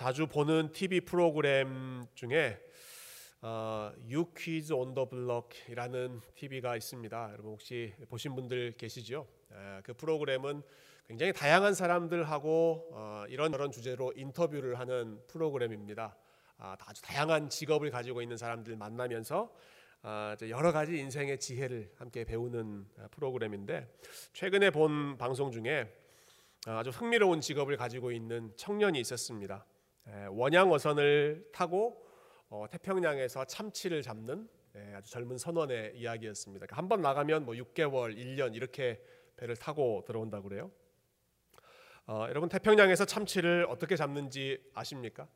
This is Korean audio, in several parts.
자주 보는 TV 프로그램 중에 어, Quiz on the Block이라는 TV가 있습니다. 여러분 혹시 보신 분들 계시죠? 에, 그 프로그램은 굉장히 다양한 사람들하고 어, 이런 저런 주제로 인터뷰를 하는 프로그램입니다. 아, 아주 다양한 직업을 가지고 있는 사람들 만나면서 아, 여러 가지 인생의 지혜를 함께 배우는 아, 프로그램인데 최근에 본 방송 중에 아, 아주 흥미로운 직업을 가지고 있는 청년이 있었습니다. 원양 어선을 타고 어, 태평양에서 참치를 잡는 아주 젊은 선원의 이야기였습니다. 그러니까 한번 나가면 뭐 6개월, 1년 이렇게 배를 타고 들어온다고 그래요. 어, 여러분 태평양에서 참치를 어떻게 잡는지 아십니까?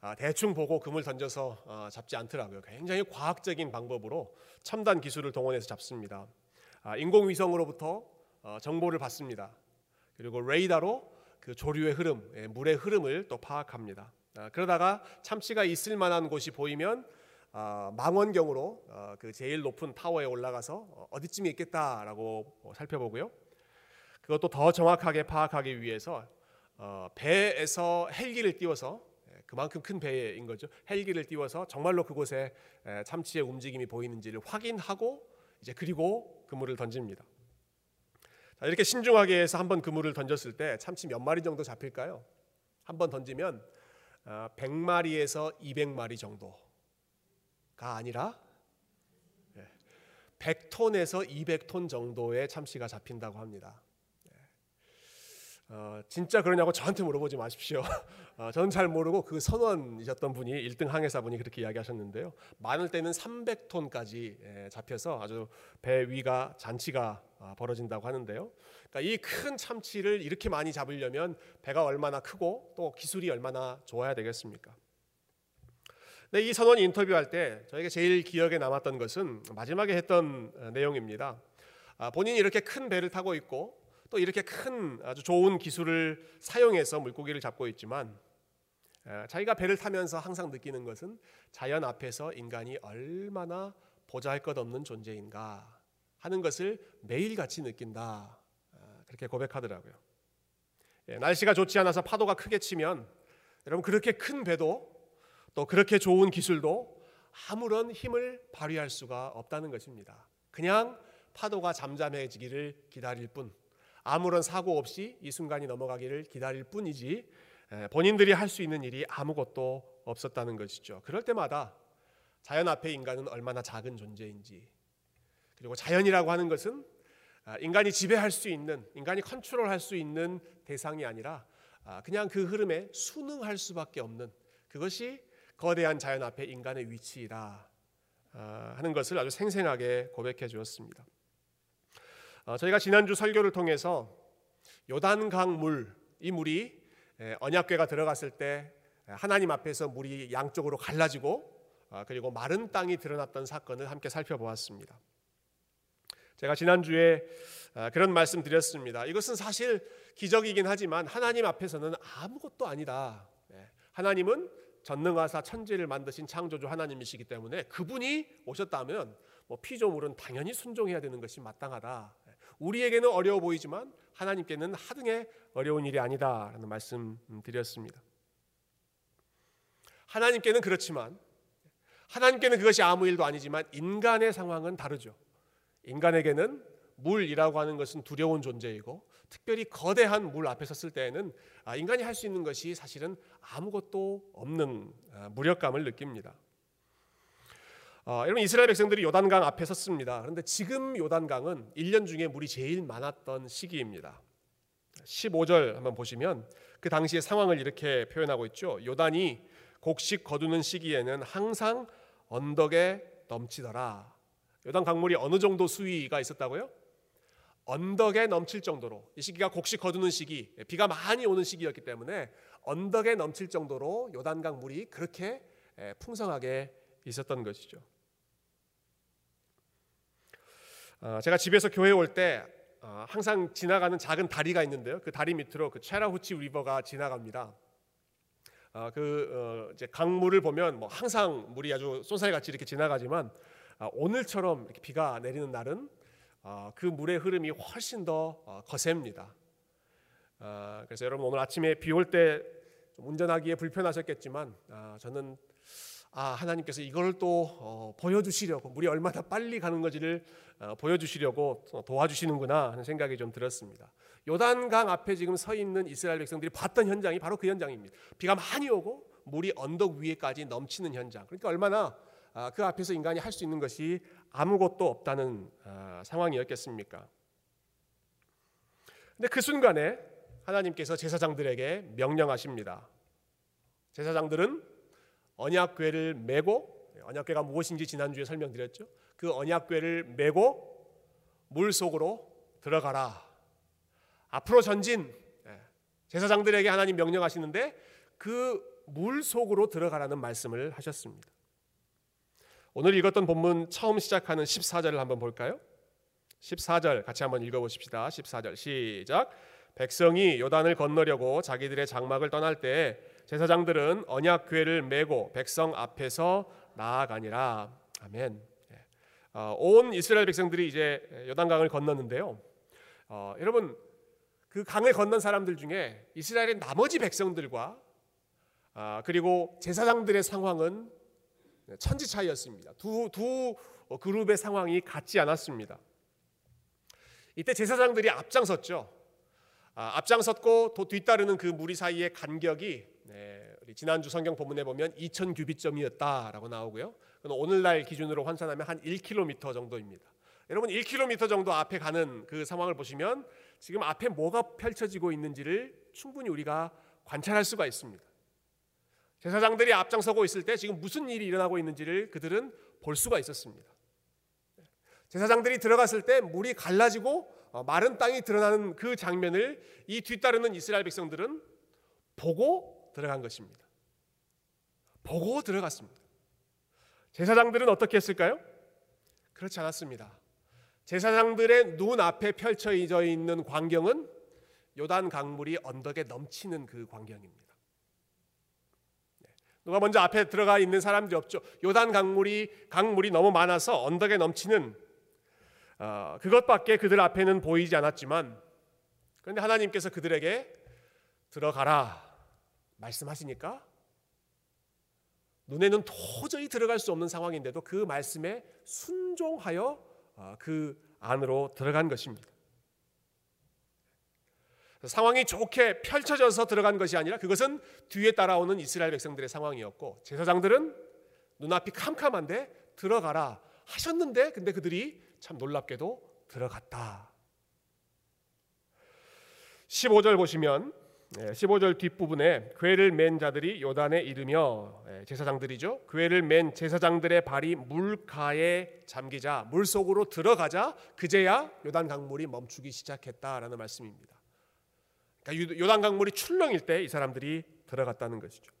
아, 대충 보고 금을 던져서 어, 잡지 않더라고요. 굉장히 과학적인 방법으로 첨단 기술을 동원해서 잡습니다. 아, 인공위성으로부터 어, 정보를 받습니다. 그리고 레이더로 그 조류의 흐름, 예, 물의 흐름을 또 파악합니다. 아, 그러다가 참치가 있을 만한 곳이 보이면 망원경으로 그 제일 높은 타워에 올라가서 어디쯤에 있겠다라고 살펴보고요. 그것도 더 정확하게 파악하기 위해서 배에서 헬기를 띄워서 그만큼 큰 배인 거죠. 헬기를 띄워서 정말로 그곳에 참치의 움직임이 보이는지를 확인하고 이제 그리고 그물을 던집니다. 자, 이렇게 신중하게 해서 한번 그물을 던졌을 때 참치 몇 마리 정도 잡힐까요? 한번 던지면 100마리에서 아, 200마리 정도가 아니라 100톤에서 200톤 정도의 참치가 잡힌다고 합니다. 어, 진짜 그러냐고 저한테 물어보지 마십시오. 어, 저는 잘 모르고 그 선원이셨던 분이 1등 항해사분이 그렇게 이야기하셨는데요. 많을 때는 300톤까지 예, 잡혀서 아주 배 위가 잔치가 아, 벌어진다고 하는데요. 그러니까 이 큰 참치를 이렇게 많이 잡으려면 배가 얼마나 크고 또 기술이 얼마나 좋아야 되겠습니까? 네, 이 선원이 인터뷰할 때 저에게 제일 기억에 남았던 것은 마지막에 했던 어, 내용입니다. 아, 본인이 이렇게 큰 배를 타고 있고 또 이렇게 큰 아주 좋은 기술을 사용해서 물고기를 잡고 있지만 자기가 배를 타면서 항상 느끼는 것은 자연 앞에서 인간이 얼마나 보잘 것 없는 존재인가 하는 것을 매일같이 느낀다 그렇게 고백하더라고요. 예, 날씨가 좋지 않아서 파도가 크게 치면 여러분 그렇게 큰 배도 또 그렇게 좋은 기술도 아무런 힘을 발휘할 수가 없다는 것입니다. 그냥 파도가 잠잠해지기를 기다릴 뿐 아무런 사고 없이 이 순간이 넘어가기를 기다릴 뿐이지 본인들이 할 수 있는 일이 아무것도 없었다는 것이죠. 그럴 때마다 자연 앞에 인간은 얼마나 작은 존재인지 그리고 자연이라고 하는 것은 아, 인간이 지배할 수 있는 인간이 컨트롤할 수 있는 대상이 아니라 아, 그냥 그 흐름에 순응할 수밖에 없는 그것이 거대한 자연 앞에 인간의 위치이다 아, 하는 것을 아주 생생하게 고백해 주었습니다. 어, 저희가 지난주 설교를 통해서 요단강 물, 이 물이 언약궤가 들어갔을 때 하나님 앞에서 물이 양쪽으로 갈라지고 어, 그리고 마른 땅이 드러났던 사건을 함께 살펴보았습니다. 제가 지난주에 어, 그런 말씀 드렸습니다. 이것은 사실 기적이긴 하지만 하나님 앞에서는 아무것도 아니다. 하나님은 전능하사 천지를 만드신 창조주 하나님이시기 때문에 그분이 오셨다면 뭐 피조물은 당연히 순종해야 되는 것이 마땅하다. 우리에게는 어려워 보이지만 하나님께는 하등의 어려운 일이 아니다라는 말씀 드렸습니다. 하나님께는 그렇지만 하나님께는 그것이 아무 일도 아니지만 인간의 상황은 다르죠. 인간에게는 물이라고 하는 것은 두려운 존재이고 특별히 거대한 물 앞에 섰을 때에는 아, 인간이 할 수 있는 것이 사실은 아무것도 없는 아, 무력감을 느낍니다. 어, 여러분 이스라엘 백성들이 요단강 앞에 섰습니다. 그런데 지금 요단강은 1년 중에 물이 제일 많았던 시기입니다. 15절 한번 보시면 그 당시의 상황을 이렇게 표현하고 있죠. 요단이 곡식 거두는 시기에는 항상 언덕에 넘치더라. 요단 강물이 어느 정도 수위가 있었다고요? 언덕에 넘칠 정도로 이 시기가 곡식 거두는 시기, 비가 많이 오는 시기였기 때문에 언덕에 넘칠 정도로 요단강 물이 그렇게 풍성하게 있었던 것이죠. 어, 제가 집에서 교회 올때 어, 항상 지나가는 작은 다리가 있는데요. 그 다리 밑으로 그 체라후치 리버가 지나갑니다. 어, 그 이제 강물을 보면 뭐 항상 물이 아주 쏜살같이 이렇게 지나가지만 오늘처럼 이렇게 비가 내리는 날은 그 물의 흐름이 훨씬 더 거셉니다. 그래서 여러분 오늘 아침에 비 올때좀 운전하기에 불편하셨겠지만 아, 저는 아 하나님께서 이걸 또 어, 보여주시려고 물이 얼마나 빨리 가는 건지를 어, 보여주시려고 도와주시는구나 하는 생각이 좀 들었습니다. 요단강 앞에 지금 서 있는 이스라엘 백성들이 봤던 현장이 바로 그 현장입니다. 비가 많이 오고 물이 언덕 위에까지 넘치는 현장. 그러니까 얼마나 아, 그 앞에서 인간이 할 수 있는 것이 아무것도 없다는 아, 상황이었겠습니까? 근데 그 순간에 하나님께서 제사장들에게 명령하십니다. 제사장들은 언약궤를 메고 언약궤가 무엇인지 지난주에 설명드렸죠. 그 언약궤를 메고 물 속으로 들어가라. 앞으로 전진. 예, 제사장들에게 하나님 명령하시는데 그 물 속으로 들어가라는 말씀을 하셨습니다. 오늘 읽었던 본문 처음 시작하는 14절을 한번 볼까요? 14절 같이 한번 읽어 보십시다. 14절 시작. 백성이 요단을 건너려고 자기들의 장막을 떠날 때 제사장들은 언약 궤를 메고 백성 앞에서 나아가니라. 아멘. 예. 어, 온 이스라엘 백성들이 이제 요단강을 건넜는데요. 어, 여러분 그 강을 건넌 사람들 중에 이스라엘의 나머지 백성들과 아, 그리고 제사장들의 상황은 천지 차이였습니다. 두, 두 그룹의 상황이 같지 않았습니다. 이때 제사장들이 앞장섰죠. 아, 앞장섰고 또 뒤따르는 그 무리 사이의 간격이 네, 지난주 성경 본문에 보면 2,000 규빗점이었다라고 나오고요. 오늘날 기준으로 환산하면 한 1km 정도입니다. 여러분 1km 정도 앞에 가는 그 상황을 보시면 지금 앞에 뭐가 펼쳐지고 있는지를 충분히 우리가 관찰할 수가 있습니다. 제사장들이 앞장서고 있을 때 지금 무슨 일이 일어나고 있는지를 그들은 볼 수가 있었습니다. 제사장들이 들어갔을 때 물이 갈라지고 어, 마른 땅이 드러나는 그 장면을 이 뒤따르는 이스라엘 백성들은 보고 들어간 것입니다. 보고 들어갔습니다. 제사장들은 어떻게 했을까요? 그렇지 않았습니다. 제사장들의 눈 앞에 펼쳐져 있는 광경은 요단 강물이 언덕에 넘치는 그 광경입니다. 네. 누가 먼저 앞에 들어가 있는 사람들이 없죠. 요단 강물이 강물이 너무 많아서 언덕에 넘치는 어, 그것밖에 그들 앞에는 보이지 않았지만 그런데 하나님께서 그들에게 들어가라 말씀하시니까 눈에는 도저히 들어갈 수 없는 상황인데도 그 말씀에 순종하여 아, 그 안으로 들어간 것입니다. 상황이 좋게 펼쳐져서 들어간 것이 아니라 그것은 뒤에 따라오는 이스라엘 백성들의 상황이었고 제사장들은 눈앞이 캄캄한데 들어가라 하셨는데 근데 그들이 참 놀랍게도 들어갔다. 15절 보시면 15절 뒷부분에 괴를 맨 자들이 요단에 이르며 제사장들이죠. 괴를 맨 제사장들의 발이 물가에 잠기자 물 속으로 들어가자 그제야 요단 강물이 멈추기 시작했다라는 말씀입니다. 그러니까 요단 강물이 출렁일 때 이 사람들이 들어갔다는 것이죠.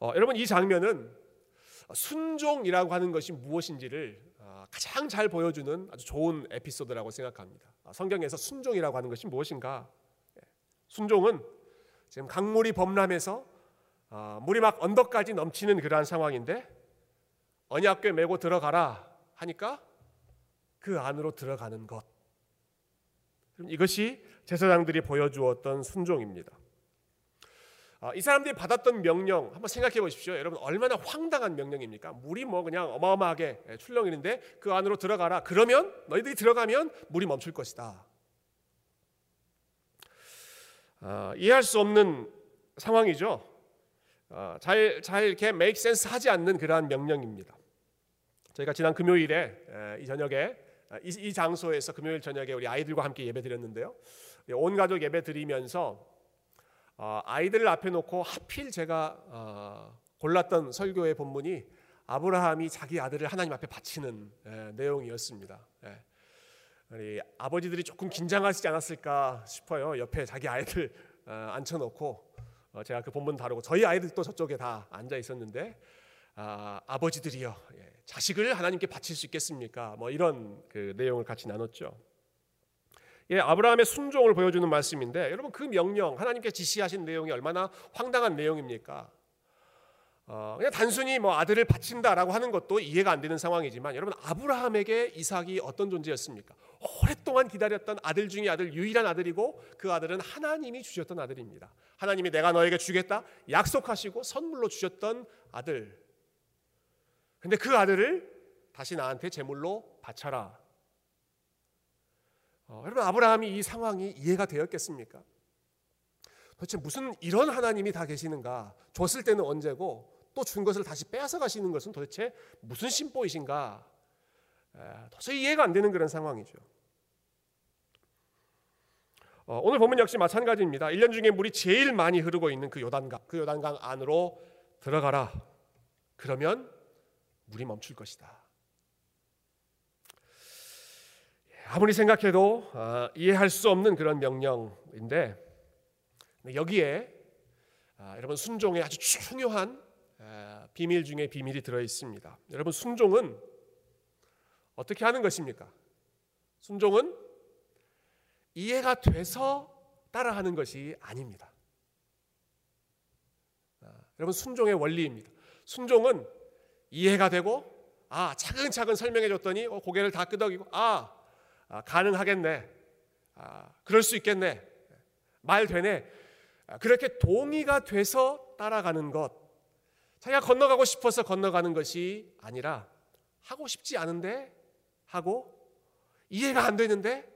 어, 여러분 이 장면은 순종이라고 하는 것이 무엇인지를 어, 가장 잘 보여주는 아주 좋은 에피소드라고 생각합니다. 어, 성경에서 순종이라고 하는 것이 무엇인가? 순종은 지금 강물이 범람해서 어, 물이 막 언덕까지 넘치는 그러한 상황인데 언약궤 메고 들어가라 하니까 그 안으로 들어가는 것. 이것이 제사장들이 보여주었던 순종입니다. 어, 이 사람들이 받았던 명령 한번 생각해 보십시오. 여러분 얼마나 황당한 명령입니까? 물이 뭐 그냥 어마어마하게 출렁이는데 그 안으로 들어가라. 그러면 너희들이 들어가면 물이 멈출 것이다. 어, 이해할 수 없는 상황이죠. 어, 잘, 잘 이렇게 make sense 하지 않는 그러한 명령입니다. 저희가 지난 금요일에 에, 이 저녁에 이, 이, 장소에서 금요일 저녁에 우리 아이들과 함께 예배 드렸는데요. 온 가족 예배 드리면서 어, 아이들을 앞에 놓고 하필 제가 어, 골랐던 설교의 본문이 아브라함이 자기 아들을 하나님 앞에 바치는 에, 내용이었습니다. 에. 우리 아버지들이 조금 긴장하시지 않았을까 싶어요. 옆에 자기 아이들 어, 앉혀놓고 어, 제가 그 본문 다루고 저희 아이들도 저쪽에 다 앉아 있었는데 아, 아버지들이요 예, 자식을 하나님께 바칠 수 있겠습니까? 뭐 이런 그 내용을 같이 나눴죠. 예, 아브라함의 순종을 보여주는 말씀인데 여러분 그 명령 하나님께 지시하신 내용이 얼마나 황당한 내용입니까? 어, 그냥 단순히 뭐 아들을 바친다라고 하는 것도 이해가 안 되는 상황이지만 여러분 아브라함에게 이삭이 어떤 존재였습니까? 오랫동안 기다렸던 아들 중에 아들 유일한 아들이고 그 아들은 하나님이 주셨던 아들입니다. 하나님이 내가 너에게 주겠다 약속하시고 선물로 주셨던 아들. 근데 그 아들을 다시 나한테 제물로 바쳐라. 어, 여러분 아브라함이 이 상황이 이해가 되었겠습니까? 도대체 무슨 이런 하나님이 다 계시는가? 줬을 때는 언제고 또 준 것을 다시 빼앗아 가시는 것은 도대체 무슨 심보이신가? 도저히 이해가 안 되는 그런 상황이죠. 어, 오늘 보면 역시 마찬가지입니다. 1년 중에 물이 제일 많이 흐르고 있는 그 요단강, 그 요단강 안으로 들어가라. 그러면 물이 멈출 것이다. 예, 아무리 생각해도 아, 이해할 수 없는 그런 명령인데 여기에 아, 여러분 순종의 아주 중요한 아, 비밀 중에 비밀이 들어 있습니다. 여러분 순종은 어떻게 하는 것입니까? 순종은 이해가 돼서 따라하는 것이 아닙니다. 여러분 순종의 원리입니다. 순종은 이해가 되고 아 차근차근 설명해 줬더니 어, 고개를 다 끄덕이고 아, 아 가능하겠네 아, 그럴 수 있겠네 말 되네 아, 그렇게 동의가 돼서 따라가는 것 자기가 건너가고 싶어서 건너가는 것이 아니라 하고 싶지 않은데 하고 이해가 안 되는데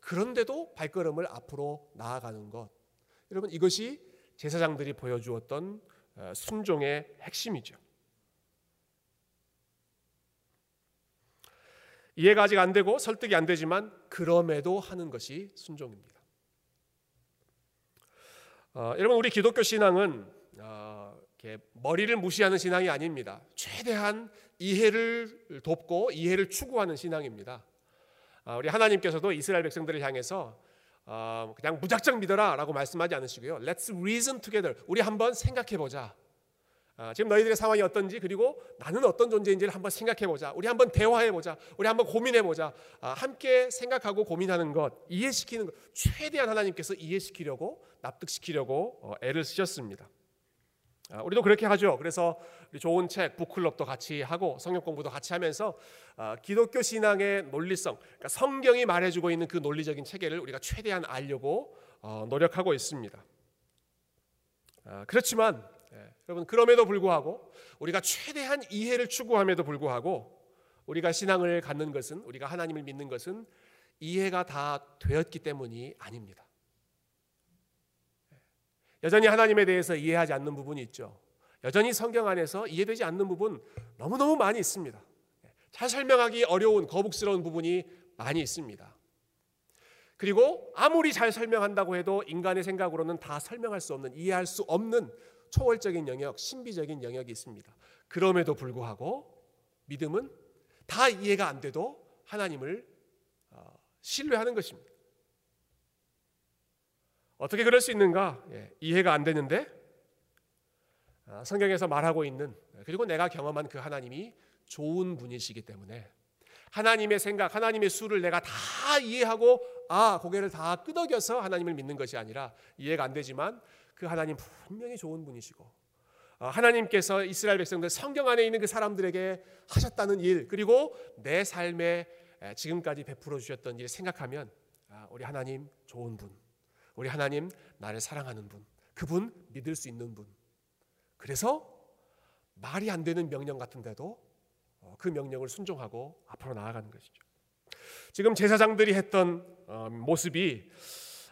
그런데도 발걸음을 앞으로 나아가는 것 여러분 이것이 제사장들이 보여주었던 어, 순종의 핵심이죠. 이해가 아직 안 되고 설득이 안 되지만 그럼에도 하는 것이 순종입니다. 어, 여러분 우리 기독교 신앙은 어, 머리를 무시하는 신앙이 아닙니다. 최대한 이해를 돕고 이해를 추구하는 신앙입니다. 어, 우리 하나님께서도 이스라엘 백성들을 향해서 어, 그냥 무작정 믿어라라고 말씀하지 않으시고요. Let's reason together. 우리 한번 생각해 보자. 아, 지금 너희들의 상황이 어떤지 그리고 나는 어떤 존재인지를 한번 생각해 보자. 우리 한번 대화해 보자. 우리 한번 고민해 보자. 아, 함께 생각하고 고민하는 것, 이해시키는 것, 최대한 하나님께서 이해시키려고 납득시키려고 어, 애를 쓰셨습니다. 아, 우리도 그렇게 하죠. 그래서 좋은 책, 북클럽도 같이 하고 성경 공부도 같이 하면서 기독교 신앙의 논리성, 그러니까 성경이 말해주고 있는 그 논리적인 체계를 우리가 최대한 알려고 어, 노력하고 있습니다. 그렇지만 예, 여러분 그럼에도 불구하고 우리가 최대한 이해를 추구함에도 불구하고 우리가 신앙을 갖는 것은 우리가 하나님을 믿는 것은 이해가 다 되었기 때문이 아닙니다. 예, 여전히 하나님에 대해서 이해하지 않는 부분이 있죠. 여전히 성경 안에서 이해되지 않는 부분 너무너무 많이 있습니다. 예, 잘 설명하기 어려운 거북스러운 부분이 많이 있습니다. 그리고 아무리 잘 설명한다고 해도 인간의 생각으로는 다 설명할 수 없는 이해할 수 없는 초월적인 영역, 신비적인 영역이 있습니다. 그럼에도 불구하고 믿음은 다 이해가 안 돼도 하나님을 어, 신뢰하는 것입니다. 어떻게 그럴 수 있는가? 예, 이해가 안 되는데 아, 성경에서 말하고 있는 그리고 내가 경험한 그 하나님이 좋은 분이시기 때문에 하나님의 생각, 하나님의 수를 내가 다 이해하고 아 고개를 다 끄덕여서 하나님을 믿는 것이 아니라 이해가 안 되지만 그 하나님 분명히 좋은 분이시고 어, 하나님께서 이스라엘 백성들 성경 안에 있는 그 사람들에게 하셨다는 일 그리고 내 삶에 지금까지 베풀어 주셨던 일 생각하면 아, 우리 하나님 좋은 분, 우리 하나님 나를 사랑하는 분, 그분 믿을 수 있는 분. 그래서 말이 안 되는 명령 같은데도 어, 그 명령을 순종하고 앞으로 나아가는 것이죠. 지금 제사장들이 했던 어, 모습이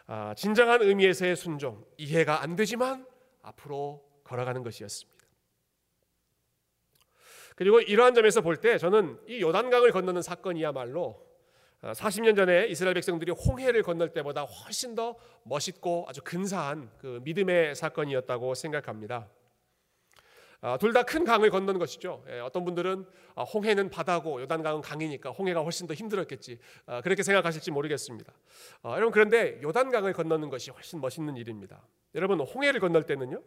아, 진정한 의미에서의 순종, 이해가 안 되지만 앞으로 걸어가는 것이었습니다. 그리고 이러한 점에서 볼 때 저는 이 요단강을 건너는 사건이야말로 40년 아, 전에 이스라엘 백성들이 홍해를 건널 때보다 훨씬 더 멋있고 아주 근사한 그 믿음의 사건이었다고 생각합니다. 아, 둘다 큰 강을 건너는 것이죠. 예, 어떤 분들은 아, 홍해는 바다고 요단강은 강이니까 홍해가 훨씬 더 힘들었겠지. 아, 그렇게 생각하실지 모르겠습니다. 여러분 그런데 요단강을 건너는 것이 훨씬 멋있는 일입니다. 여러분 홍해를 건널 때는요.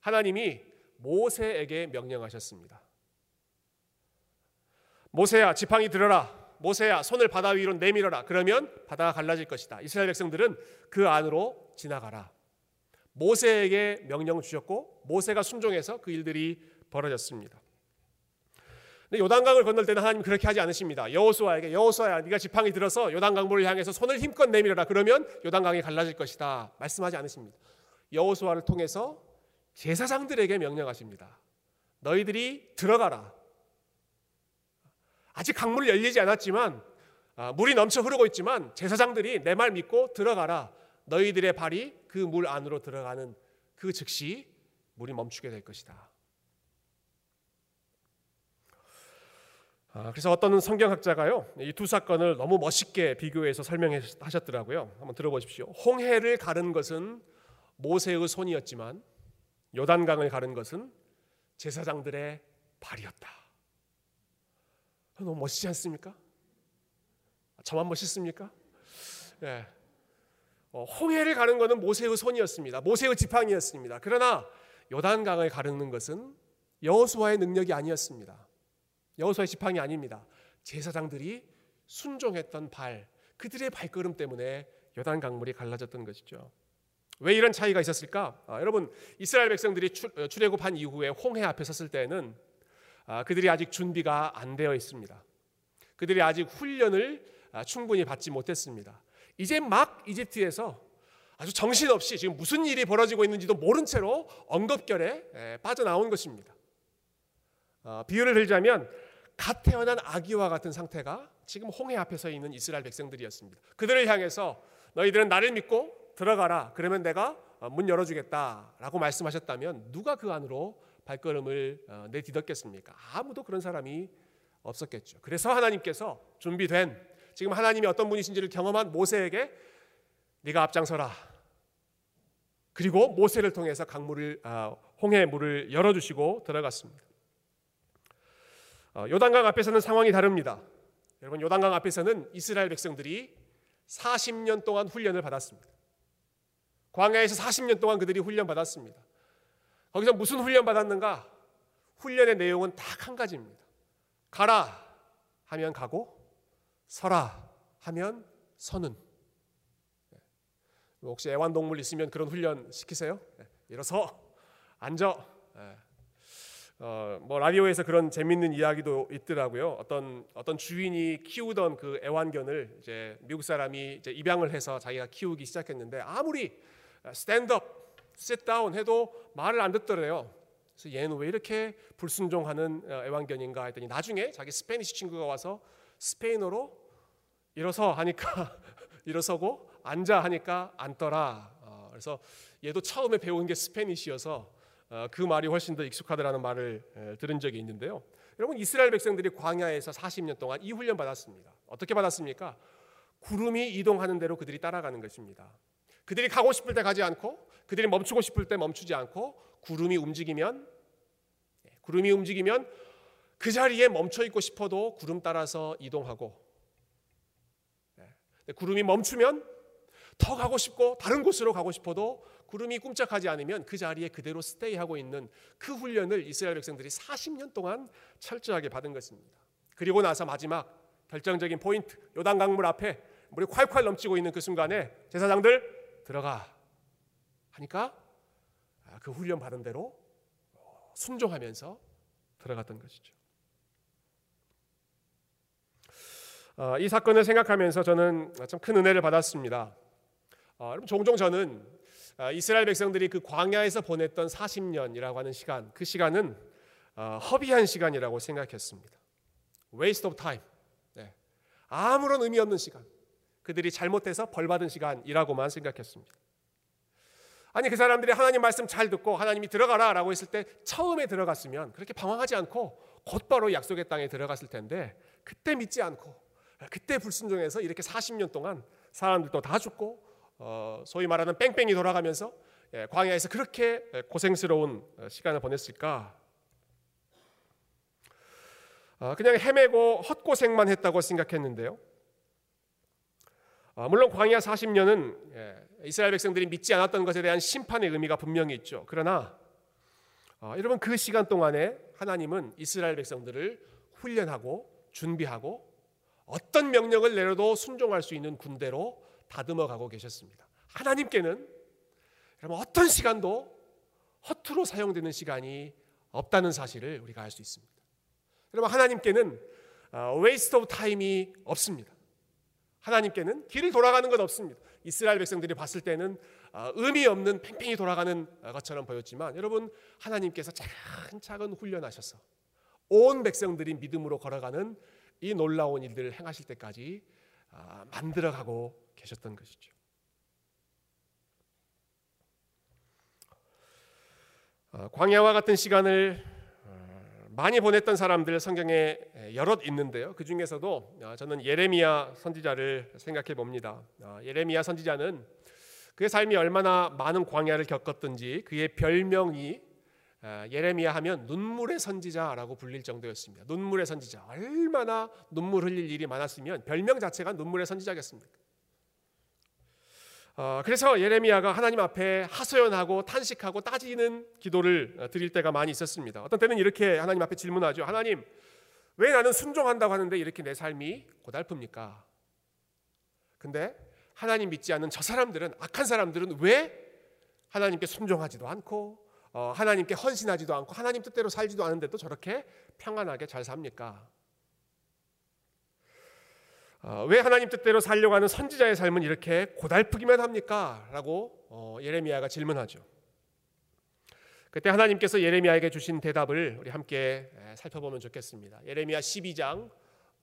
하나님이 모세에게 명령하셨습니다. 모세야 지팡이 들어라. 모세야 손을 바다 위로 내밀어라. 그러면 바다가 갈라질 것이다. 이스라엘 백성들은 그 안으로 지나가라. 모세에게 명령 주셨고 모세가 순종해서 그 일들이 벌어졌습니다. 요단강을 건널 때는 하나님 그렇게 하지 않으십니다. 여호수아에게 여호수아야 네가 지팡이 들어서 요단강물을 향해서 손을 힘껏 내밀어라. 그러면 요단강이 갈라질 것이다. 말씀하지 않으십니다. 여호수아를 통해서 제사장들에게 명령하십니다. 너희들이 들어가라. 아직 강물이 열리지 않았지만 아, 물이 넘쳐 흐르고 있지만 제사장들이 내 말 믿고 들어가라. 너희들의 발이 그 물 안으로 들어가는 그 즉시 물이 멈추게 될 것이다. 아, 그래서 어떤 성경학자가요 이 두 사건을 너무 멋있게 비교해서 설명하셨더라고요. 한번 들어보십시오. 홍해를 가른 것은 모세의 손이었지만 요단강을 가른 것은 제사장들의 발이었다. 너무 멋지지 않습니까? 저만 멋있습니까? 예. 어, 홍해를 가는 것은 모세의 손이었습니다. 모세의 지팡이였습니다. 그러나 요단강을 가르는 것은 여호수아의 능력이 아니었습니다. 여호수아의 지팡이 아닙니다. 제사장들이 순종했던 발, 그들의 발걸음 때문에 요단 강물이 갈라졌던 것이죠. 왜 이런 차이가 있었을까? 아, 여러분 이스라엘 백성들이 출, 어, 애굽한 이후에 홍해 앞에 섰을 아, 그들이 아직 준비가 안 되어 있습니다. 그들이 아직 훈련을 아, 충분히 받지 못했습니다. 이제 막 이집트에서 아주 정신없이 지금 무슨 일이 벌어지고 있는지도 모른 채로 언급결에 빠져나온 것입니다. 어, 비유를 들자면 갓 태어난 아기와 같은 상태가 지금 홍해 앞에 서 있는 이스라엘 백성들이었습니다. 그들을 향해서 너희들은 나를 믿고 들어가라. 그러면 내가 어, 문 열어주겠다라고 말씀하셨다면 누가 그 안으로 발걸음을 어, 내디뎠겠습니까? 아무도 그런 사람이 없었겠죠. 그래서 하나님께서 준비된 지금 하나님이 어떤 분이신지를 경험한 모세에게 네가 앞장서라. 그리고 모세를 통해서 강물을 홍해 물을 열어주시고 들어갔습니다. 어, 요단강 앞에서는 상황이 다릅니다. 여러분 요단강 앞에서는 이스라엘 백성들이 40년 동안 훈련을 받았습니다. 광야에서 40년 동안 그들이 훈련 받았습니다. 거기서 무슨 훈련 받았는가? 훈련의 내용은 딱 한 가지입니다. 가라 하면 가고 서라 하면 서는. 네. 혹시 애완동물 있으면 그런 훈련 시키세요? 네. 일어서 앉아 네. 어, 뭐 라디오에서 그런 재밌는 이야기도 있더라고요. 어떤 어떤 주인이 키우던 그 애완견을 이제 미국 사람이 이제 입양을 해서 자기가 키우기 시작했는데 아무리 stand up, sit down 해도 말을 안 듣더래요. 그래서 얘는 왜 이렇게 불순종하는 어, 애완견인가 했더니 나중에 자기 Spanish 친구가 와서 스페인어로 일어서 하니까 일어서고 앉아 하니까 앉더라. 어, 그래서 얘도 처음에 배운 게 스페니시여서 어, 그 말이 훨씬 더 익숙하다라는 말을 들은 적이 있는데요. 여러분 이스라엘 백성들이 광야에서 40년 동안 이 훈련 받았습니다. 어떻게 받았습니까? 구름이 이동하는 대로 그들이 따라가는 것입니다. 그들이 가고 싶을 때 가지 않고 그들이 멈추고 싶을 때 멈추지 않고 구름이 움직이면 예, 구름이 움직이면 그 자리에 멈춰 있고 싶어도 구름 따라서 이동하고 예, 구름이 멈추면 더 가고 싶고 다른 곳으로 가고 싶어도 구름이 꿈쩍하지 않으면 그 자리에 그대로 스테이하고 있는 그 훈련을 이스라엘 백성들이 40년 동안 철저하게 받은 것입니다. 그리고 나서 마지막 결정적인 포인트 요단 강물 앞에 물이 콸콸 넘치고 있는 그 순간에 제사장들 들어가 하니까 아, 그 훈련 받은 대로 순종하면서 들어갔던 것이죠. 아, 이 사건을 생각하면서 저는 참 큰 은혜를 받았습니다. 아, 여러분 종종 저는 아, 이스라엘 백성들이 그 광야에서 보냈던 40년이라고 하는 시간, 그 시간은 어, 허비한 시간이라고 생각했습니다. Waste of time. 네. 아무런 의미 없는 시간. 그들이 잘못해서 벌 받은 시간이라고만 생각했습니다. 아니 그 사람들이 하나님 말씀 잘 듣고 하나님이 들어가라라고 했을 때 처음에 들어갔으면 그렇게 방황하지 않고 곧바로 약속의 땅에 들어갔을 텐데 그때 믿지 않고 그때 불순종해서 이렇게 40년 동안 사람들도 다 죽고 어, 소위 말하는 뺑뺑이 돌아가면서 예, 광야에서 그렇게 고생스러운 어, 시간을 보냈을까? 어, 그냥 헤매고 헛고생만 했다고 생각했는데요. 물론 광야 40년은 예, 이스라엘 백성들이 믿지 않았던 것에 대한 심판의 의미가 분명히 있죠. 그러나 여러분 그 시간 동안에 하나님은 이스라엘 백성들을 훈련하고 준비하고 어떤 명령을 내려도 순종할 수 있는 군대로 다듬어 가고 계셨습니다. 하나님께는 여러분 어떤 시간도 허투루 사용되는 시간이 없다는 사실을 우리가 알 수 있습니다. 여러분 하나님께는 waste of time이 없습니다. 하나님께는 길을 돌아가는 것 없습니다. 이스라엘 백성들이 봤을 때는 어, 의미 없는 뺑뺑이 돌아가는 것처럼 보였지만 여러분 하나님께서 차근차근 훈련하셔서 온 백성들이 믿음으로 걸어가는 이 놀라운 일들을 행하실 때까지 아, 만들어가고 계셨던 것이죠. 어, 광야와 같은 시간을 어, 많이 보냈던 사람들 성경에 여럿 있는데요. 그 중에서도 아, 저는 예레미야 선지자를 생각해 봅니다. 아, 예레미야 선지자는 그의 삶이 얼마나 많은 광야를 겪었든지 그의 별명이 아, 예레미야 하면 눈물의 선지자라고 불릴 정도였습니다. 눈물의 선지자. 얼마나 눈물 흘릴 일이 많았으면 별명 자체가 눈물의 선지자겠습니까? 어, 그래서 예레미야가 하나님 앞에 하소연하고 탄식하고 따지는 기도를 어, 드릴 때가 많이 있었습니다. 어떤 때는 이렇게 하나님 앞에 질문하죠. 하나님, 왜 나는 순종한다고 하는데 이렇게 내 삶이 고달픕니까? 근데 하나님 믿지 않는 저 사람들은 악한 사람들은 왜 하나님께 순종하지도 않고 어, 하나님께 헌신하지도 않고 하나님 뜻대로 살지도 않은데도 저렇게 평안하게 잘 삽니까? 어, 왜 하나님 뜻대로 살려고 하는 선지자의 삶은 이렇게 고달프기만 합니까? 라고 어, 예레미야가 질문하죠. 그때 하나님께서 예레미야에게 주신 대답을 우리 함께 살펴보면 좋겠습니다. 예레미야 12장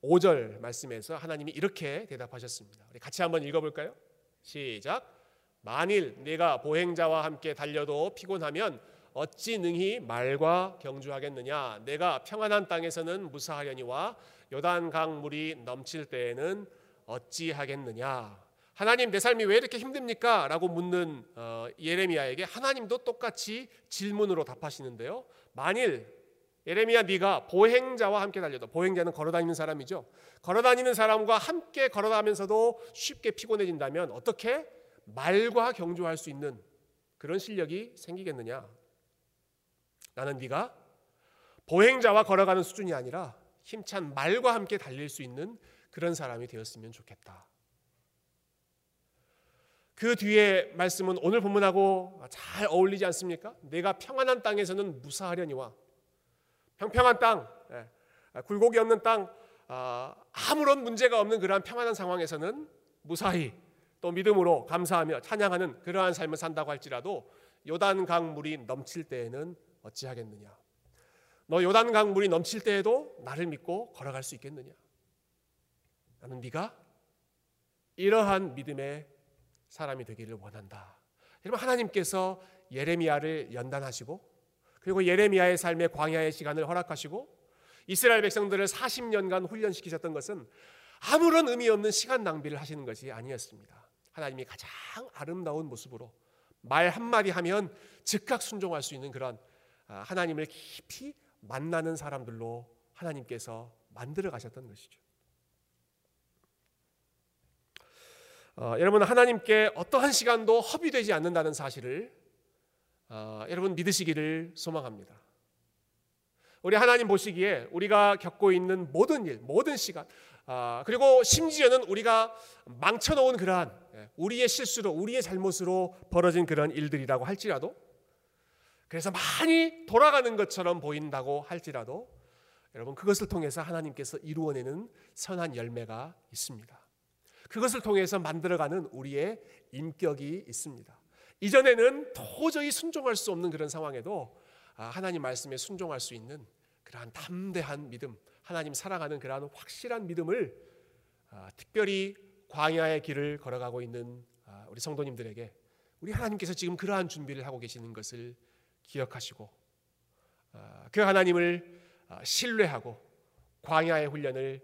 5절 말씀에서 하나님이 이렇게 대답하셨습니다. 우리 같이 한번 읽어볼까요? 시작. 만일 내가 보행자와 함께 달려도 피곤하면 어찌 능히 말과 경주하겠느냐? 내가 평안한 땅에서는 무사하려니와 요단강 물이 넘칠 때에는 어찌하겠느냐? 하나님 내 삶이 왜 이렇게 힘듭니까? 라고 묻는 어, 예레미야에게 하나님도 똑같이 질문으로 답하시는데요. 만일 예레미야 네가 보행자와 함께 달려도 보행자는 걸어다니는 사람이죠. 걸어다니는 사람과 함께 걸어가면서도 쉽게 피곤해진다면 어떻게 말과 경주할 수 있는 그런 실력이 생기겠느냐? 나는 네가 보행자와 걸어가는 수준이 아니라 힘찬 말과 함께 달릴 수 있는 그런 사람이 되었으면 좋겠다. 그 뒤에 말씀은 오늘 본문하고 잘 어울리지 않습니까? 내가 평안한 땅에서는 무사하려니와 평평한 땅, 예, 굴곡이 없는 땅, 아, 아무런 문제가 없는 그러한 평안한 상황에서는 무사히 또 믿음으로 감사하며 찬양하는 그러한 삶을 산다고 할지라도 요단강 물이 넘칠 때에는 어찌하겠느냐? 너 요단강 물이 넘칠 때에도 나를 믿고 걸어갈 수 있겠느냐? 나는 네가 이러한 믿음의 사람이 되기를 원한다. 여러분 하나님께서 예레미야를 연단하시고 그리고 예레미야의 삶의 광야의 시간을 허락하시고 이스라엘 백성들을 40년간 훈련시키셨던 것은 아무런 의미 없는 시간 낭비를 하시는 것이 아니었습니다. 하나님이 가장 아름다운 모습으로 말 한마디 하면 즉각 순종할 수 있는 그런 아, 하나님을 깊이 만나는 사람들로 하나님께서 만들어 가셨던 것이죠. 어, 여러분 하나님께 어떠한 시간도 허비되지 않는다는 사실을 어, 여러분 믿으시기를 소망합니다. 우리 하나님 보시기에 우리가 겪고 있는 모든 일, 모든 시간, 어, 그리고 심지어는 우리가 망쳐놓은 그러한 예, 우리의 실수로, 우리의 잘못으로 벌어진 그런 일들이라고 할지라도 그래서 많이 돌아가는 것처럼 보인다고 할지라도 여러분 그것을 통해서 하나님께서 이루어내는 선한 열매가 있습니다. 그것을 통해서 만들어가는 우리의 인격이 있습니다. 이전에는 도저히 순종할 수 없는 그런 상황에도 아, 하나님 말씀에 순종할 수 있는 그러한 담대한 믿음, 하나님 사랑하는 그러한 확실한 믿음을 아, 특별히 광야의 길을 걸어가고 있는 아, 우리 성도님들에게 우리 하나님께서 지금 그러한 준비를 하고 계시는 것을 기억하시고 아, 그 하나님을 아, 신뢰하고 광야의 훈련을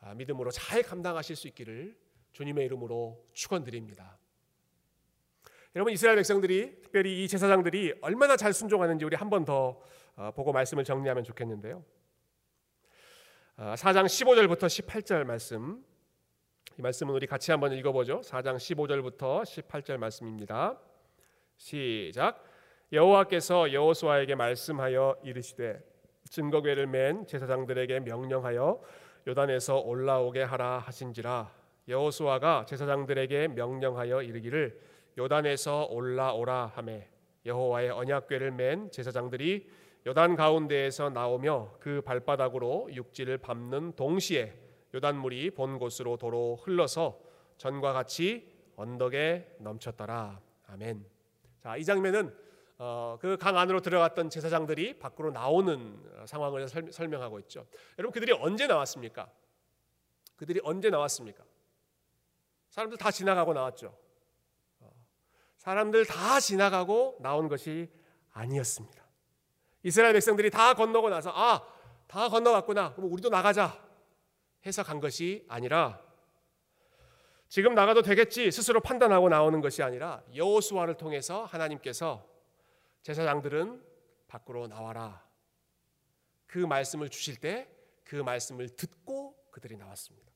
아, 믿음으로 잘 감당하실 수 있기를 주님의 이름으로 축원드립니다. 여러분 이스라엘 백성들이 특별히 이 제사장들이 얼마나 잘 순종하는지 우리 한 번 더 보고 말씀을 정리하면 좋겠는데요. 4장 15절부터 18절 말씀 이 말씀은 우리 같이 한번 읽어보죠. 4장 15절부터 18절 말씀입니다. 시작. 여호와께서 여호수아에게 말씀하여 이르시되 증거궤를 맨 제사장들에게 명령하여 요단에서 올라오게 하라 하신지라 여호수아가 제사장들에게 명령하여 이르기를 요단에서 올라오라 하매 여호와의 언약궤를 맨 제사장들이 요단 가운데에서 나오며 그 발바닥으로 육지를 밟는 동시에 요단물이 본 곳으로 도로 흘러서 전과 같이 언덕에 넘쳤더라. 아멘. 자, 이 장면은 어, 그 강 안으로 들어갔던 제사장들이 밖으로 나오는 상황을 설, 설명하고 있죠. 여러분 그들이 언제 나왔습니까? 그들이 언제 나왔습니까? 사람들 다 지나가고 나왔죠. 어, 사람들 다 지나가고 나온 것이 아니었습니다. 이스라엘 백성들이 다 건너고 나서 아, 다 건너갔구나. 그럼 우리도 나가자. 해서 간 것이 아니라 지금 나가도 되겠지 스스로 판단하고 나오는 것이 아니라 여호수아를 통해서 하나님께서 제사장들은 밖으로 나와라. 그 말씀을 주실 때 그 말씀을 듣고 그들이 나왔습니다.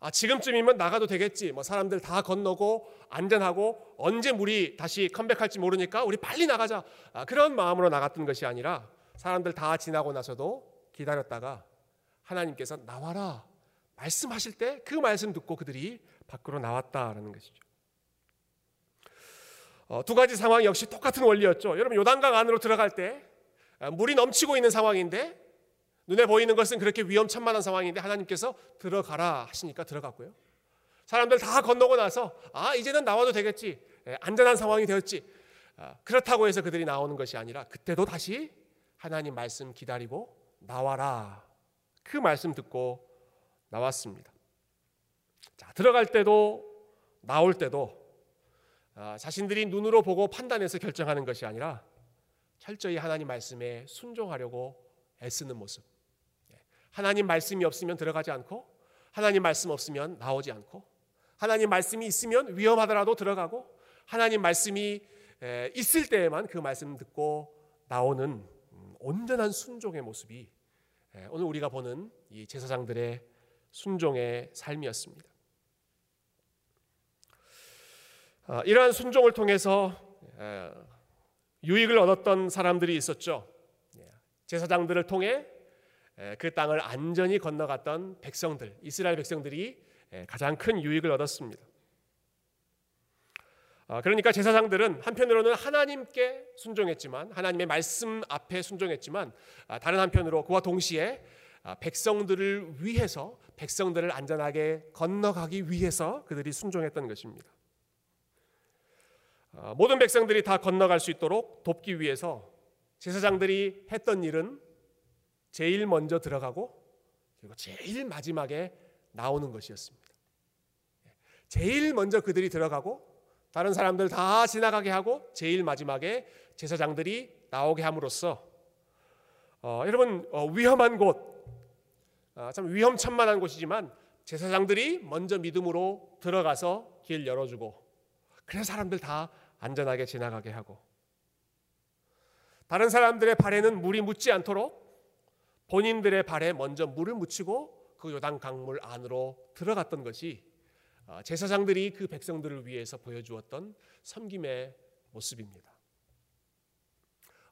아, 지금쯤이면 나가도 되겠지. 뭐 사람들 다 건너고 안전하고 언제 물이 다시 컴백할지 모르니까 우리 빨리 나가자. 아, 그런 마음으로 나갔던 것이 아니라 사람들 다 지나고 나서도 기다렸다가 하나님께서 나와라. 말씀하실 때 그 말씀 듣고 그들이 밖으로 나왔다라는 것이죠. 어, 두 가지 상황 역시 똑같은 원리였죠. 여러분 요단강 안으로 들어갈 때 아, 물이 넘치고 있는 상황인데 눈에 보이는 것은 그렇게 위험천만한 상황인데 하나님께서 들어가라 하시니까 들어갔고요. 사람들 다 건너고 나서 아 이제는 나와도 되겠지 예, 안전한 상황이 되었지 아, 그렇다고 해서 그들이 나오는 것이 아니라 그때도 다시 하나님 말씀 기다리고 나와라 그 말씀 듣고 나왔습니다. 자 들어갈 때도 나올 때도 아, 자신들이 눈으로 보고 판단해서 결정하는 것이 아니라 철저히 하나님 말씀에 순종하려고 애쓰는 모습. 하나님 말씀이 없으면 들어가지 않고 하나님 말씀 없으면 나오지 않고 하나님 말씀이 있으면 위험하더라도 들어가고 하나님 말씀이 있을 때에만 그 말씀 듣고 나오는 음, 온전한 순종의 모습이 오늘 우리가 보는 이 제사장들의 순종의 삶이었습니다. 아, 이러한 순종을 통해서 유익을 얻었던 사람들이 있었죠. 예, 제사장들을 통해 그 땅을 안전히 건너갔던 백성들, 이스라엘 백성들이 가장 큰 유익을 얻었습니다. 아, 그러니까 제사장들은 한편으로는 하나님께 순종했지만 하나님의 말씀 앞에 순종했지만 아, 다른 한편으로 그와 동시에 아, 백성들을 위해서 백성들을 안전하게 건너가기 위해서 그들이 순종했던 것입니다. 모든 백성들이 다 건너갈 수 있도록 돕기 위해서 제사장들이 했던 일은 제일 먼저 들어가고 그리고 제일 마지막에 나오는 것이었습니다. 제일 먼저 그들이 들어가고 다른 사람들 다 지나가게 하고 제일 마지막에 제사장들이 나오게 함으로써 어, 여러분 어, 위험한 곳, 어, 참 위험천만한 곳이지만 제사장들이 먼저 믿음으로 들어가서 길 열어주고 그래서 사람들 다 안전하게 지나가게 하고 다른 사람들의 발에는 물이 묻지 않도록 본인들의 발에 먼저 물을 묻히고 그 요단 강물 안으로 들어갔던 것이 어, 제사장들이 그 백성들을 위해서 보여주었던 섬김의 모습입니다.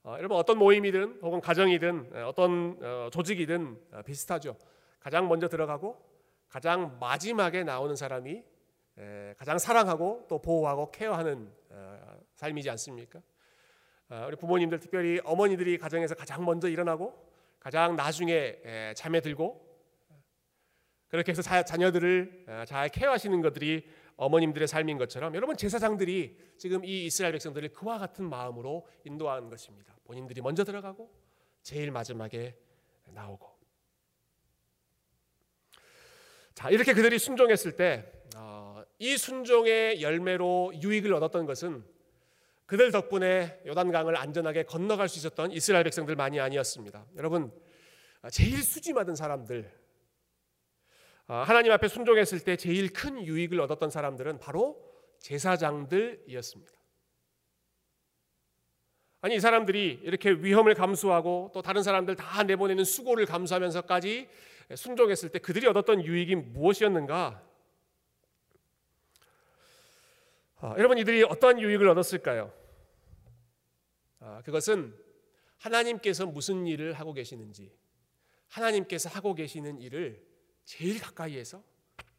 어, 여러분 어떤 모임이든 혹은 가정이든 어, 어떤 어, 조직이든 어, 비슷하죠. 가장 먼저 들어가고 가장 마지막에 나오는 사람이 에, 가장 사랑하고 또 보호하고 케어하는 어, 삶이지 않습니까? 우리 부모님들 특별히 어머니들이 가정에서 가장 먼저 일어나고 가장 나중에 잠에 들고 그렇게 해서 자녀들을 잘 케어하시는 것들이 어머님들의 삶인 것처럼 여러분 제사장들이 지금 이 이스라엘 백성들을 그와 같은 마음으로 인도하는 것입니다. 본인들이 먼저 들어가고 제일 마지막에 나오고. 자 이렇게 그들이 순종했을 때 이 어, 순종의 열매로 유익을 얻었던 것은 그들 덕분에 요단강을 안전하게 건너갈 수 있었던 이스라엘 백성들만이 아니었습니다. 여러분, 제일 수지맞은 사람들, 아, 하나님 앞에 순종했을 때 제일 큰 유익을 얻었던 사람들은 바로 제사장들이었습니다. 아니 이 사람들이 이렇게 위험을 감수하고 또 다른 사람들 다 내보내는 수고를 감수하면서까지 순종했을 때 그들이 얻었던 유익이 무엇이었는가? 아, 여러분 이들이 어떠한 유익을 얻었을까요? 아, 그것은 하나님께서 무슨 일을 하고 계시는지 하나님께서 하고 계시는 일을 제일 가까이에서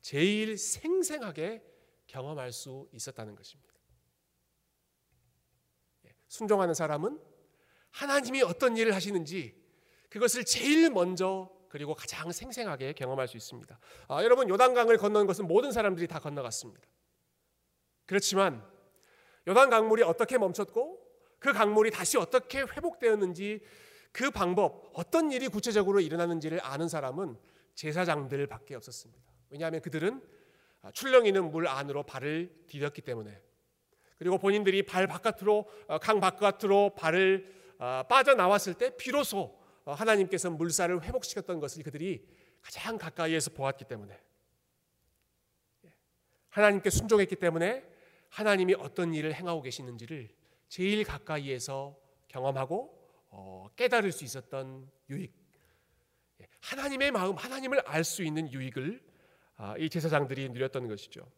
제일 생생하게 경험할 수 있었다는 것입니다. 예, 순종하는 사람은 하나님이 어떤 일을 하시는지 그것을 제일 먼저 그리고 가장 생생하게 경험할 수 있습니다. 아, 여러분 요단강을 건너는 것은 모든 사람들이 다 건너갔습니다. 그렇지만 요단 강물이 어떻게 멈췄고 그 강물이 다시 어떻게 회복되었는지 그 방법 어떤 일이 구체적으로 일어나는지를 아는 사람은 제사장들밖에 없었습니다. 왜냐하면 그들은 출렁이는 물 안으로 발을 디뎠기 때문에 그리고 본인들이 발 바깥으로 어, 강 바깥으로 발을 어, 빠져 나왔을 때 비로소 어, 하나님께서 물살을 회복시켰던 것을 그들이 가장 가까이에서 보았기 때문에 예. 하나님께 순종했기 때문에 하나님이 어떤 일을 행하고 계시는지를 제일 가까이에서 경험하고 깨달을 수 있었던 유익 예. 하나님의 마음 하나님을 알 수 있는 유익을 아, 이 제사장들이 누렸던 것이죠.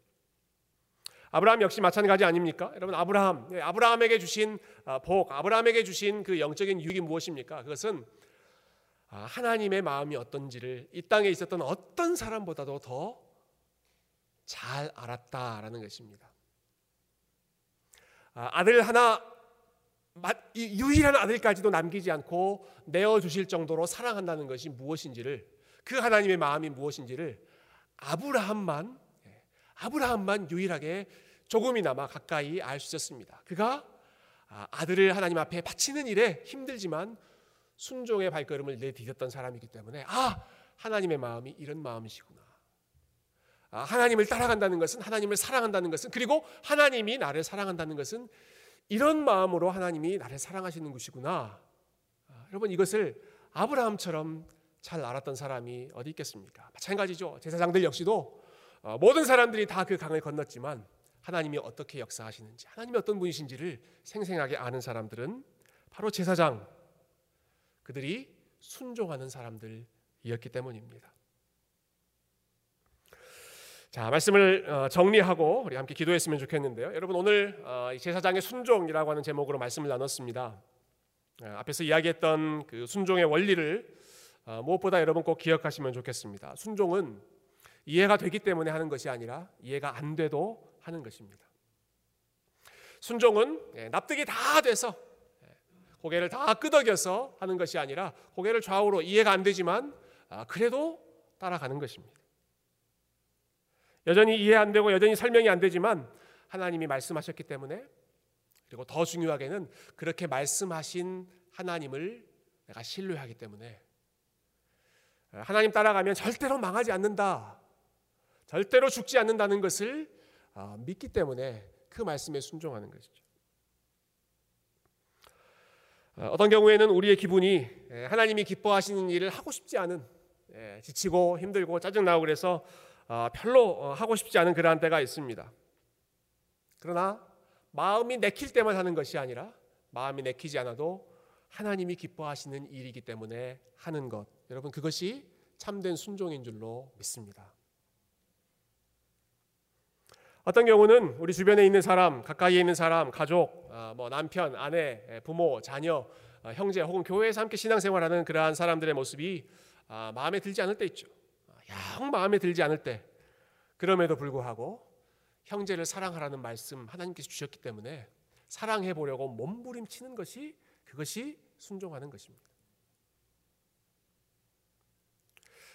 아브라함 역시 마찬가지 아닙니까? 여러분 아브라함, 예, 아브라함에게 주신 아, 복, 아브라함에게 주신 그 영적인 유익이 무엇입니까? 그것은 아, 하나님의 마음이 어떤지를 이 땅에 있었던 어떤 사람보다도 더 잘 알았다라는 것입니다. 아, 아들 하나 유일한 아들까지도 남기지 않고 내어 주실 정도로 사랑한다는 것이 무엇인지를 그 하나님의 마음이 무엇인지를 아브라함만 아브라함만 유일하게 조금이나마 가까이 알 수 있었습니다. 그가 아, 아들을 하나님 앞에 바치는 일에 힘들지만 순종의 발걸음을 내디뎠던 사람이기 때문에 아 하나님의 마음이 이런 마음이시구나. 아, 하나님을 따라간다는 것은 하나님을 사랑한다는 것은 그리고 하나님이 나를 사랑한다는 것은 이런 마음으로 하나님이 나를 사랑하시는 것이구나. 아, 여러분 이것을 아브라함처럼 잘 알았던 사람이 어디 있겠습니까? 마찬가지죠. 제사장들 역시도 어, 모든 사람들이 다 그 강을 건넜지만 하나님이 어떻게 역사하시는지 하나님이 어떤 분이신지를 생생하게 아는 사람들은 바로 제사장 그들이 순종하는 사람들이었기 때문입니다. 자 말씀을 어, 정리하고 우리 함께 기도했으면 좋겠는데요. 여러분 오늘 어, 제사장의 순종이라고 하는 제목으로 말씀을 나눴습니다. 앞에서 이야기했던 그 순종의 원리를 무엇보다 여러분 꼭 기억하시면 좋겠습니다. 순종은 이해가 되기 때문에 하는 것이 아니라 이해가 안 돼도 하는 것입니다. 순종은 예, 납득이 다 돼서 예, 고개를 다 끄덕여서 하는 것이 아니라 고개를 좌우로 이해가 안 되지만 아, 그래도 따라가는 것입니다. 여전히 이해 안 되고 여전히 설명이 안 되지만 하나님이 말씀하셨기 때문에 그리고 더 중요하게는 그렇게 말씀하신 하나님을 내가 신뢰하기 때문에 하나님 따라가면 절대로 망하지 않는다. 절대로 죽지 않는다는 것을 아, 믿기 때문에 그 말씀에 순종하는 것이죠. 아, 어떤 경우에는 우리의 기분이 예, 하나님이 기뻐하시는 일을 하고 싶지 않은 예, 지치고 힘들고 짜증나고 그래서 아, 별로 어, 하고 싶지 않은 그러한 때가 있습니다. 그러나 마음이 내킬 때만 하는 것이 아니라 마음이 내키지 않아도 하나님이 기뻐하시는 일이기 때문에 하는 것. 여러분 그것이 참된 순종인 줄로 믿습니다. 어떤 경우는 우리 주변에 있는 사람, 가까이에 있는 사람, 가족, 아, 뭐 남편, 아내, 부모, 자녀, 아, 형제 혹은 교회에서 함께 신앙생활하는 그러한 사람들의 모습이 아, 마음에 들지 않을 때 있죠. 영 마음에 들지 않을 때 그럼에도 불구하고 형제를 사랑하라는 말씀 하나님께서 주셨기 때문에 사랑해 보려고 몸부림치는 것이 그것이 순종하는 것입니다.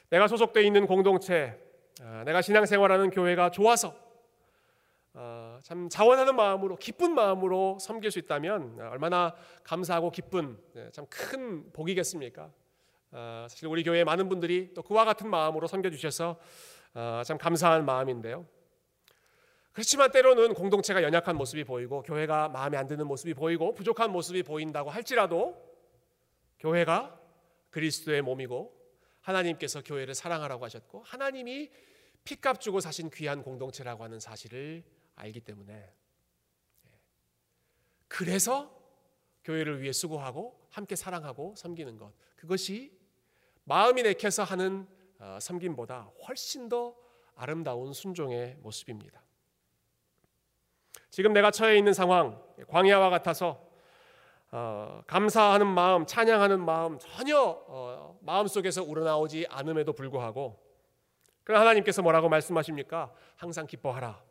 내가 소속돼 있는 공동체, 내가 신앙생활하는 교회가 좋아서 어, 참 자원하는 마음으로 기쁜 마음으로 섬길 수 있다면 얼마나 감사하고 기쁜 네, 참큰 복이겠습니까? 어, 사실 우리 교회 많은 분들이 또 그와 같은 마음으로 섬겨 주셔서 어, 참 감사한 마음인데요. 그렇지만 때로는 공동체가 연약한 모습이 보이고 교회가 마음에 안 드는 모습이 보이고 부족한 모습이 보인다고 할지라도 교회가 그리스도의 몸이고 하나님께서 교회를 사랑하라고 하셨고 하나님이 피값 주고 사신 귀한 공동체라고 하는 사실을 알기 때문에 예. 그래서 교회를 위해 수고하고 함께 사랑하고 섬기는 것 그것이 마음이 내켜서 하는 어, 섬김보다 훨씬 더 아름다운 순종의 모습입니다. 지금 내가 처해 있는 상황 광야와 같아서 어, 감사하는 마음, 찬양하는 마음 전혀 어, 마음 속에서 우러나오지 않음에도 불구하고 그러나 하나님께서 뭐라고 말씀하십니까? 항상 기뻐하라.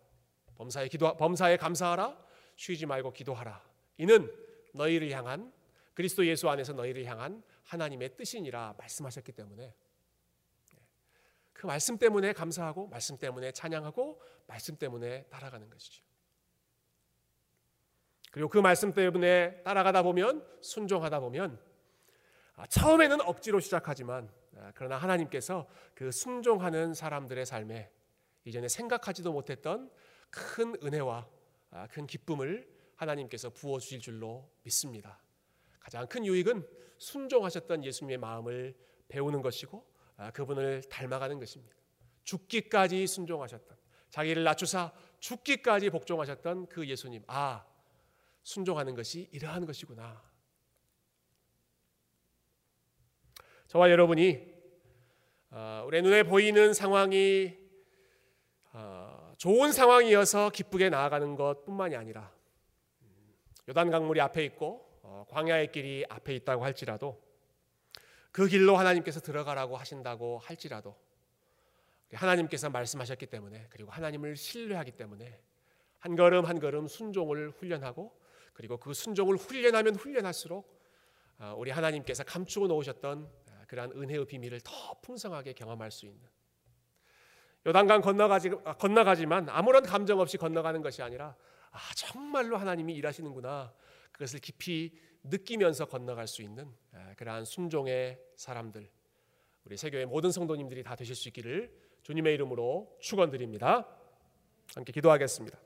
범사에 기도 범사에 감사하라. 쉬지 말고 기도하라. 이는 너희를 향한 그리스도 예수 안에서 너희를 향한 하나님의 뜻이니라 말씀하셨기 때문에 그 말씀 때문에 감사하고 말씀 때문에 찬양하고 말씀 때문에 따라가는 것이죠. 그리고 그 말씀 때문에 따라가다 보면 순종하다 보면 아, 처음에는 억지로 시작하지만 아, 그러나 하나님께서 그 순종하는 사람들의 삶에 이전에 생각하지도 못했던 큰 은혜와 아, 큰 기쁨을 하나님께서 부어 주실 줄로 믿습니다. 가장 큰 유익은 순종하셨던 예수님의 마음을 배우는 것이고 그분을 닮아가는 것입니다. 죽기까지 순종하셨던 자기를 낮추사 죽기까지 복종하셨던 그 예수님. 아, 순종하는 것이 이러한 것이구나. 저와 여러분이 어, 우리 눈에 보이는 상황이 어, 좋은 상황이어서 기쁘게 나아가는 것뿐만이 아니라 요단 강물이 앞에 있고 어, 광야의 길이 앞에 있다고 할지라도 그 길로 하나님께서 들어가라고 하신다고 할지라도 하나님께서 말씀하셨기 때문에 그리고 하나님을 신뢰하기 때문에 한 걸음 한 걸음 순종을 훈련하고 그리고 그 순종을 훈련하면 훈련할수록 아, 우리 하나님께서 감추어 놓으셨던 아, 그러한 은혜의 비밀을 더 풍성하게 경험할 수 있는. 요단강 건너가지 아, 건너가지만 아무런 감정 없이 건너가는 것이 아니라 아 정말로 하나님이 일하시는구나. 그것을 깊이 느끼면서 건너갈 수 있는 그러한 순종의 사람들 우리 세교의 모든 성도님들이 다 되실 수 있기를 주님의 이름으로 축원드립니다. 함께 기도하겠습니다.